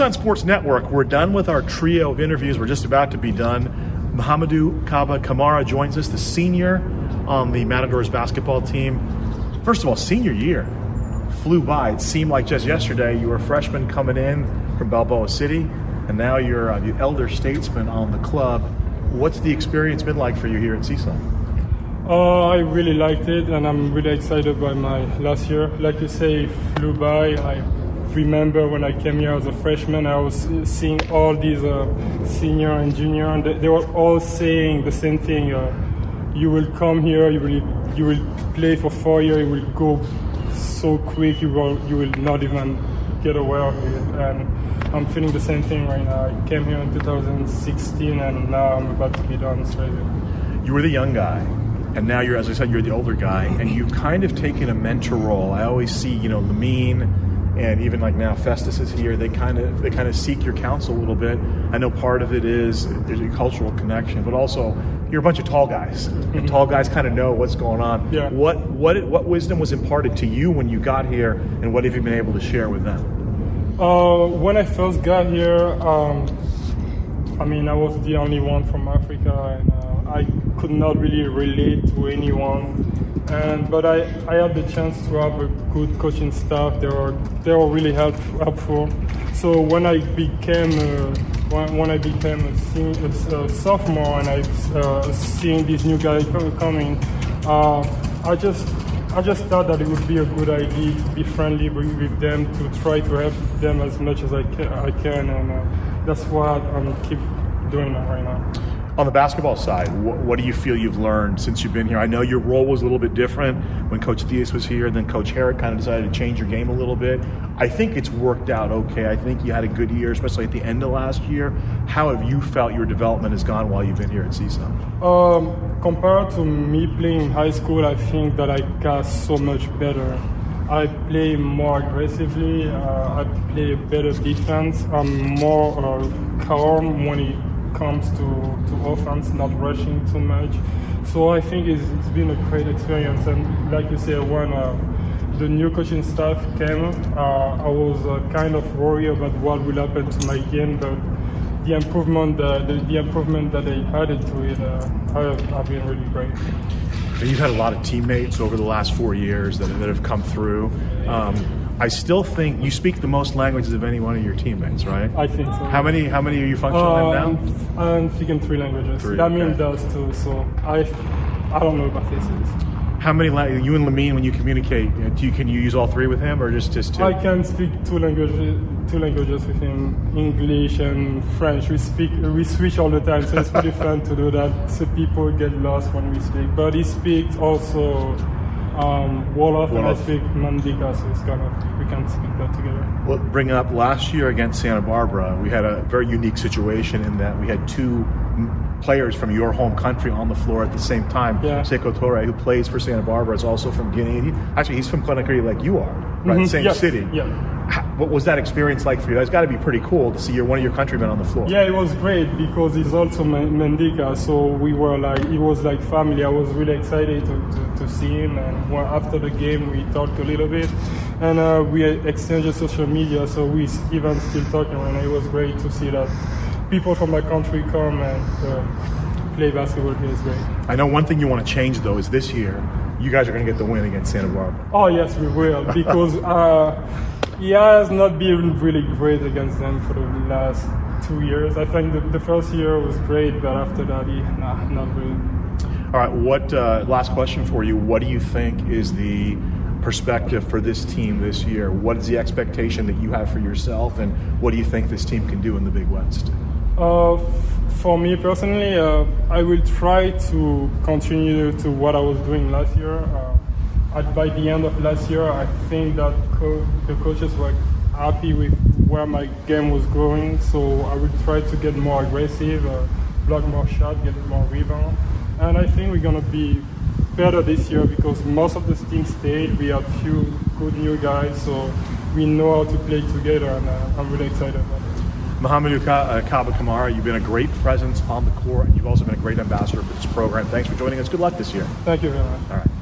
On Sports Network, we're done with our trio of interviews. We're just about to be done. Mahamadou Kaba-Camara joins us, the senior on the Matadors basketball team. First of all, senior year flew by. It seemed like just yesterday you were a freshman coming in from Balboa City, and now you're uh, the elder statesman on the club. What's the experience been like for you here at CSUN? Uh, I really liked it, and I'm really excited by my last year. Like you say, flew by. I remember when I came here as a freshman, I was seeing all these uh, senior and junior, and they, they, were all saying the same thing. Uh, you will come here, you will you will play for four years, you will go so quick, you will you will not even get aware of it. And I'm feeling the same thing right now. I came here in 2016, and now I'm about to be done. So you were the young guy and now you're, as I said, you're the older guy, and you've kind of taken a mentor role. I always see, you know, Lamine and even like now Festus is here. They kind of they kind of seek your counsel a little bit. I know part of it is there's a cultural connection, but also you're a bunch of tall guys. Mm-hmm. And tall guys kind of know what's going on. Yeah. What what what wisdom was imparted to you when you got here, and what have you been able to share with them? Uh, when I first got here, um, I mean I was the only one from Africa, and uh, I could not really relate to anyone and but I, I had the chance to have a good coaching staff. They were they were really help, helpful. So when I became a, when, when I became a, senior, a, sophomore and I uh, seeing these new guys coming, uh, I just I just thought that it would be a good idea to be friendly with, with them to try to help them as much as I can, I can and uh, that's what I'm keep doing right now. On the basketball side, what, what, do you feel you've learned since you've been here? I know your role was a little bit different when Coach Diaz was here, and then Coach Herrick kind of decided to change your game a little bit. I think it's worked out okay. I think you had a good year, especially at the end of last year. How have you felt your development has gone while you've been here at CSUN? Um, compared to me playing in high school, I think that I got so much better. I play more aggressively. Uh, I play better defense. I'm more uh, calm when it comes to, to offense, not rushing too much. So I think it's, it's been a great experience. And like you said, when uh, the new coaching staff came, uh, I was uh, kind of worried about what will happen to my game, but the improvement, the, the improvement that they added to it, uh, have, have been really great. You've had a lot of teammates over the last four years that, that have come through. Um, I still think you speak the most languages of any one of your teammates, right? I think so. How many? How many are you functional uh, in now? I'm speaking three languages. Three, Lamine okay. does too. So I, I don't know about faces. How many? Languages? You and Lamine, when you communicate, do you, can you use all three with him, or just just two? I can speak two languages, two languages with him: English and French. We speak, we switch all the time, so it's pretty fun to do that. So people get lost when we speak. But he speaks also um, Wolof, Wolof. and I speak Mandinka, so it's kind of we can speak that together. Well, bring up last year against Santa Barbara, we had a very unique situation in that we had two players from your home country on the floor at the same time. Yeah. Toure, who plays for Santa Barbara, is also from Guinea. He, actually, he's from Conakry like you are, right? Mm-hmm. Same yes. city. Yeah. What was that experience like for you? That's got to be pretty cool to see your, one of your countrymen on the floor. Yeah, it was great because he's also Mandinka, so we were like, it was like family. I was really excited to, to, to see him, and after the game, we talked a little bit, and uh, we exchanged social media, so we even still talking, and it was great to see that people from my country come and uh, play basketball here is great. I know one thing you want to change though is this year you guys are going to get the win against Santa Barbara. Oh yes, we will because uh, he has not been really great against them for the last two years. I think the, the first year was great, but after that, he nah, not really. All right. What uh, last question for you? What do you think is the perspective for this team this year? What is the expectation that you have for yourself, and what do you think this team can do in the Big West? Uh, for me personally, uh, I will try to continue to what I was doing last year. Uh, at, by the end of last year, I think that co- the coaches were happy with where my game was going, so I will try to get more aggressive, uh, block more shots, get more rebound, and I think we're gonna be better this year because most of the team stayed. We have a few good new guys, so we know how to play together, and uh, I'm really excited about it. Mahamadou uh, Kaba-Camara, you've been a great presence on the court, and you've also been a great ambassador for this program. Thanks for joining us. Good luck this year. Thank you very much. All right.